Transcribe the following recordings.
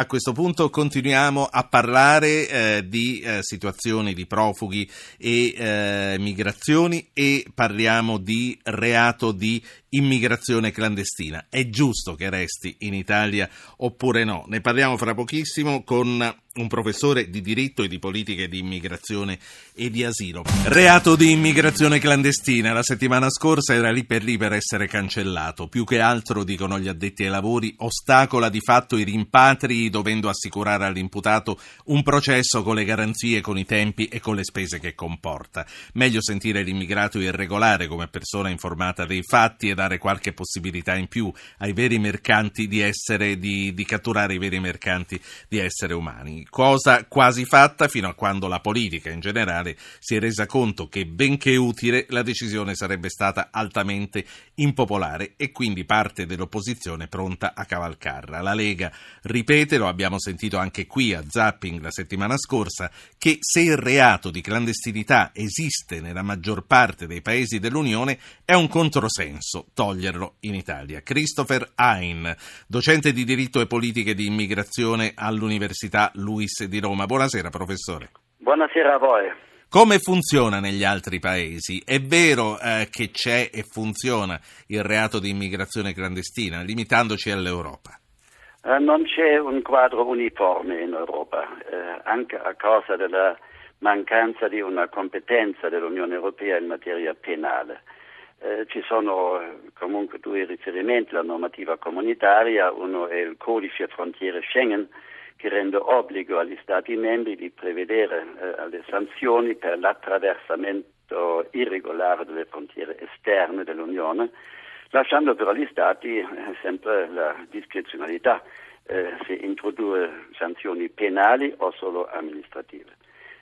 A questo punto continuiamo a parlare eh, di eh, situazioni di profughi e eh, migrazioni e parliamo di reato di immigrazione clandestina. È giusto che resti in Italia oppure no? Ne parliamo fra pochissimo con un professore di diritto e di politiche di immigrazione e di asilo. Reato di immigrazione clandestina. La settimana scorsa era lì per lì per essere cancellato. Più che altro, dicono gli addetti ai lavori, ostacola di fatto i rimpatri dovendo assicurare all'imputato un processo con le garanzie, con i tempi e con le spese che comporta. Meglio sentire l'immigrato irregolare come persona informata dei fatti e dare qualche possibilità in più ai veri mercanti di essere, di, di catturare i veri mercanti di essere umani. Cosa quasi fatta fino a quando la politica in generale si è resa conto che, benché utile, la decisione sarebbe stata altamente impopolare e quindi parte dell'opposizione pronta a cavalcarla. La Lega ripete, lo abbiamo sentito anche qui a Zapping la settimana scorsa, che se il reato di clandestinità esiste nella maggior parte dei paesi dell'Unione è un controsenso toglierlo in Italia. Christopher Hein, docente di diritto e politiche di immigrazione all'Università Luis di Roma. Buonasera professore. Buonasera a voi. Come funziona negli altri paesi? È vero eh, che c'è e funziona il reato di immigrazione clandestina, limitandoci all'Europa? Eh, non c'è un quadro uniforme in Europa, eh, anche a causa della mancanza di una competenza dell'Unione Europea in materia penale. Eh, ci sono eh, comunque due riferimenti alla normativa comunitaria, uno è il codice frontiere Schengen che rende obbligo agli Stati membri di prevedere eh, le sanzioni per l'attraversamento irregolare delle frontiere esterne dell'Unione, lasciando però agli Stati eh, sempre la discrezionalità eh, se introdurre sanzioni penali o solo amministrative.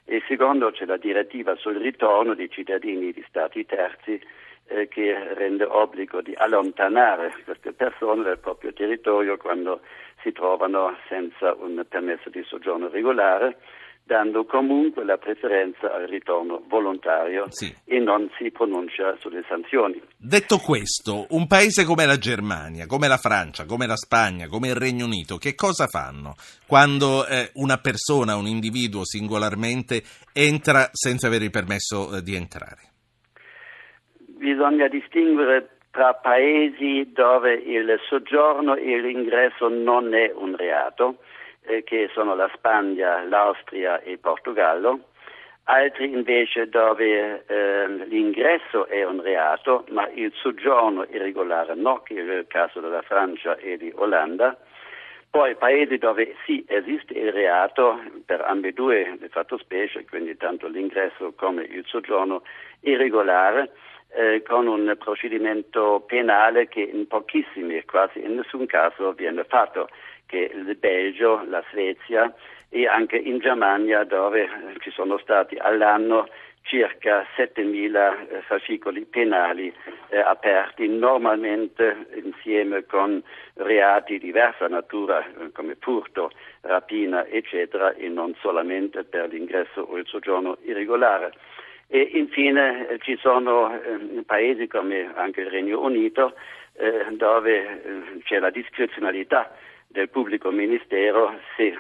E secondo c'è la direttiva sul ritorno dei cittadini di Stati terzi eh, che rende obbligo di allontanare queste persone dal proprio territorio quando si trovano senza un permesso di soggiorno regolare dando comunque la preferenza al ritorno volontario sì. e non si pronuncia sulle sanzioni. Detto questo, un paese come la Germania, come la Francia, come la Spagna, come il Regno Unito, che cosa fanno quando eh, una persona, un individuo singolarmente entra senza avere il permesso eh, di entrare? Bisogna distinguere tra paesi dove il soggiorno e l'ingresso non è un reato, eh, che sono la Spagna, l'Austria e il Portogallo, altri invece dove eh, l'ingresso è un reato, ma il soggiorno irregolare no, che è il caso della Francia e di Olanda. Poi paesi dove sì esiste il reato per ambedue le fattospecie, quindi tanto l'ingresso come il soggiorno irregolare, eh, con un procedimento penale che in pochissimi, quasi in nessun caso viene fatto, che il Belgio, la Svezia e anche in Germania dove ci sono stati all'anno circa 7.000 eh, fascicoli penali eh, aperti, normalmente insieme con reati di diversa natura eh, come furto, rapina, eccetera, e non solamente per l'ingresso o il soggiorno irregolare. E infine eh, ci sono eh, paesi come anche il Regno Unito eh, dove c'è la discrezionalità del pubblico ministero se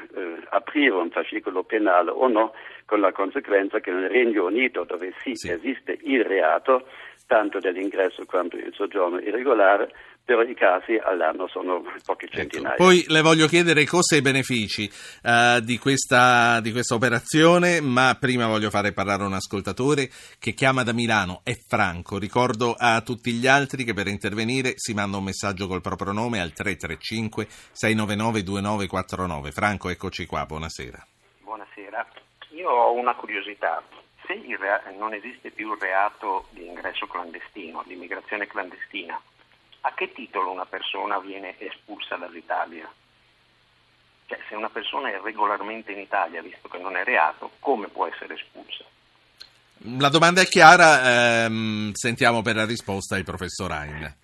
aprire un fascicolo penale o no, con la conseguenza che nel Regno Unito, dove sì, sì. esiste il reato, tanto dell'ingresso quanto del soggiorno irregolare, però i casi all'anno sono pochi ecco, centinaia. Ecco, poi le voglio chiedere costi e benefici uh, di, questa, di, questa, operazione, ma prima voglio fare parlare un ascoltatore che chiama da Milano, è Franco. Ricordo a tutti gli altri che per intervenire si manda un messaggio col proprio nome al 335 699 2949. Franco, eccoci qua, buonasera. Buonasera, io ho una curiosità. Se rea- non esiste più il reato di ingresso clandestino, di immigrazione clandestina, a che titolo una persona viene espulsa dall'Italia? Cioè, se una persona è regolarmente in Italia, visto che non è reato, come può essere espulsa? La domanda è chiara, ehm, sentiamo per la risposta il professor Hein.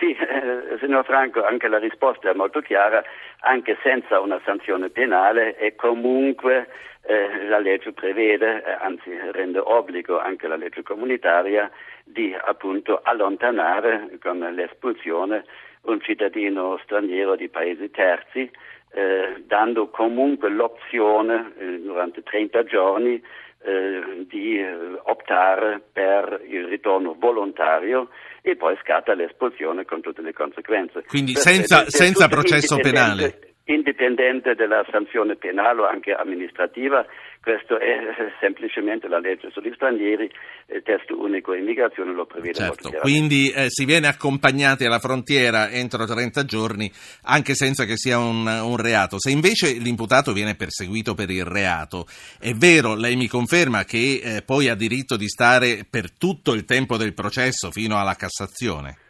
Sì, eh, signor Franco, anche la risposta è molto chiara, anche senza una sanzione penale e comunque eh, la legge prevede, eh, anzi rende obbligo anche la legge comunitaria di appunto allontanare con l'espulsione un cittadino straniero di paesi terzi eh, dando comunque l'opzione eh, durante 30 giorni eh, di eh, optare per il ritorno volontario e poi scatta l'espulsione con tutte le conseguenze. Quindi senza, senza processo penale indipendente dalla sanzione penale o anche amministrativa, questo è semplicemente la legge sugli stranieri, il testo unico immigrazione lo prevede certo, Quindi eh, si viene accompagnati alla frontiera entro 30 giorni anche senza che sia un, un, reato. Se invece l'imputato viene perseguito per il reato, è vero, lei mi conferma che eh, poi ha diritto di stare per tutto il tempo del processo fino alla Cassazione?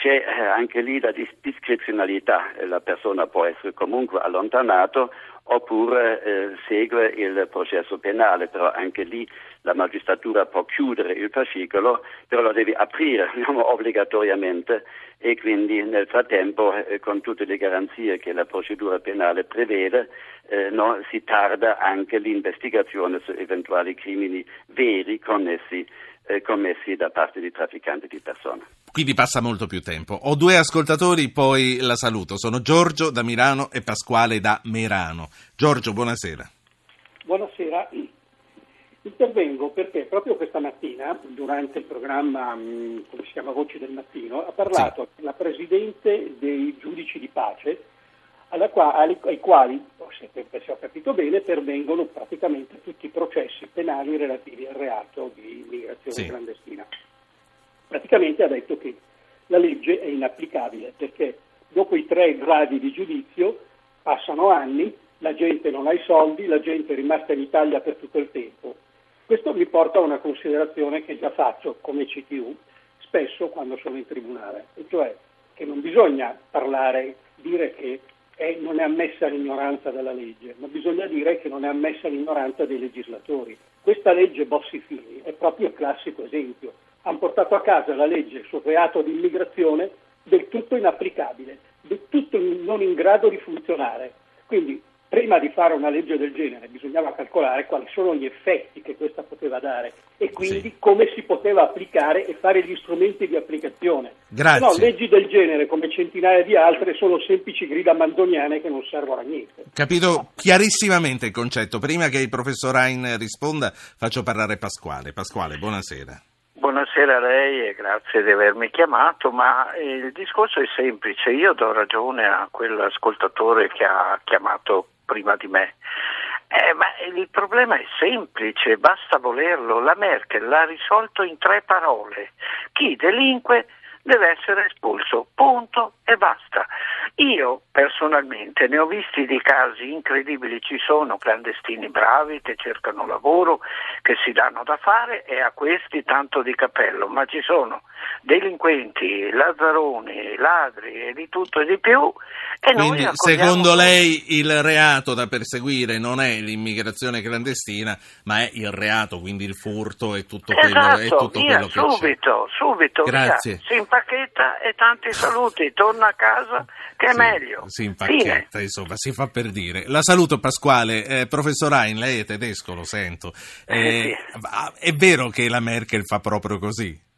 C'è eh, anche lì la discrezionalità, la persona può essere comunque allontanata oppure eh, segue il processo penale, però anche lì la magistratura può chiudere il fascicolo, però lo deve aprire diciamo, obbligatoriamente e quindi nel frattempo eh, con tutte le garanzie che la procedura penale prevede eh, no, si tarda anche l'investigazione su eventuali crimini veri connessi eh, commessi da parte di trafficanti di persone. Quindi passa molto più tempo. Ho due ascoltatori, poi la saluto. Sono Giorgio da Milano e Pasquale da Merano. Giorgio, buonasera. Buonasera. Intervengo perché proprio questa mattina, durante il programma, mm, come si chiama, Voci del Mattino, ha parlato sì. la Presidente dei giudici di pace quali, ai quali, se ho capito bene, pervengono praticamente tutti i processi penali relativi al reato di immigrazione sì. clandestina. Praticamente ha detto che la legge è inapplicabile perché dopo i tre gradi di giudizio passano anni, la gente non ha i soldi, la gente è rimasta in Italia per tutto il tempo. Questo mi porta a una considerazione che già faccio come CTU spesso quando sono in tribunale, e cioè che non bisogna parlare, dire che è, non è ammessa l'ignoranza della legge, ma bisogna dire che non è ammessa l'ignoranza dei legislatori. Questa legge Bossi-Fini è proprio il classico esempio. Hanno portato a casa la legge sul reato di immigrazione del tutto inapplicabile, del tutto non in grado di funzionare. Quindi prima di fare una legge del genere bisognava calcolare quali sono gli effetti che questa poteva dare e quindi sì. come si poteva applicare e fare gli strumenti di applicazione. Grazie. No, leggi del genere, come centinaia di altre, sono semplici grida mandoniane che non servono a niente. Capito chiarissimamente il concetto. Prima che il professor Rein risponda, faccio parlare Pasquale. Pasquale, buonasera. Buonasera a lei e grazie di avermi chiamato, ma il discorso è semplice, io do ragione a quell'ascoltatore che ha chiamato prima di me. Eh, ma il problema è semplice, basta volerlo. La Merkel l'ha risolto in tre parole. Chi delinque deve essere espulso, punto e basta. Io personalmente ne ho visti di casi incredibili, ci sono clandestini bravi che cercano lavoro, che si danno da fare e a questi tanto di cappello, ma ci sono delinquenti, lazzaroni, ladri e di tutto e di più. E Quindi secondo lei il reato da perseguire non è l'immigrazione clandestina, ma è il reato, quindi il furto e tutto quello, esatto, è tutto via, quello che subito, c'è. subito, Grazie. Via. Si impacchetta e tanti saluti, torna a casa che è sì, meglio. Si impacchetta, Fine. insomma, si fa per dire. La saluto Pasquale. Eh, professor Hein, lei è tedesco, lo sento. Eh, sì. È vero che la Merkel fa proprio così?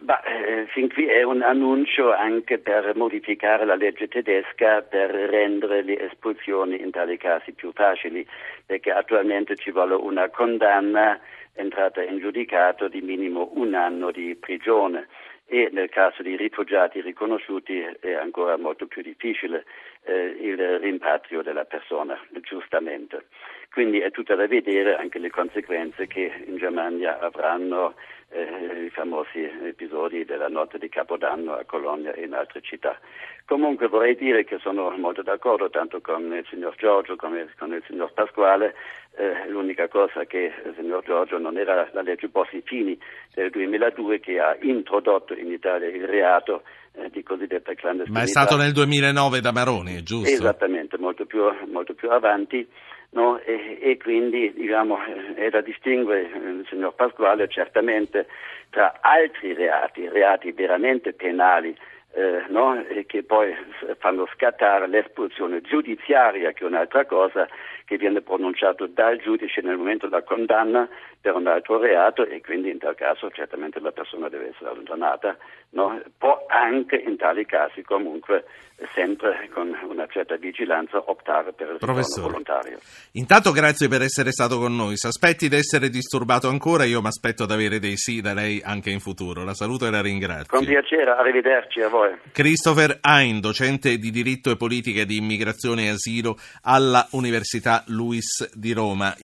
Bah, eh, fin qui è un annuncio anche per modificare la legge tedesca per rendere le espulsioni in tali casi più facili, perché attualmente ci vuole una condanna entrata in giudicato di minimo un anno di prigione e nel caso di rifugiati riconosciuti è ancora molto più difficile eh, il rimpatrio della persona, giustamente. Quindi è tutto da vedere anche le conseguenze che in Germania avranno eh, i famosi episodi della notte di Capodanno a Colonia e in altre città. Comunque vorrei dire che sono molto d'accordo tanto con il signor Giorgio come con il signor Pasquale. Eh, l'unica cosa che il signor Giorgio non era la legge Bossi-Fini del 2002 che ha introdotto in Italia il reato eh, di cosiddetta clandestinità. Ma è stato nel 2009 da Maroni, giusto? Esattamente, molto più, molto più avanti. No? E, e, quindi diciamo, è da distinguere il signor Pasquale certamente tra altri reati, reati veramente penali eh, no? che poi fanno scattare l'espulsione giudiziaria, che è un'altra cosa, che viene pronunciato dal giudice nel momento della condanna per un altro reato e quindi in tal caso certamente la persona deve essere allontanata. No? Può anche in tali casi comunque sempre con una certa vigilanza optare per il ritorno volontario. Intanto grazie per essere stato con noi. Se aspetti di essere disturbato ancora, io mi aspetto ad avere dei sì da lei anche in futuro. La saluto e la ringrazio. Con piacere, arrivederci a voi. Christopher Hein, docente di diritto e politica di immigrazione e asilo alla Università Luis di Roma.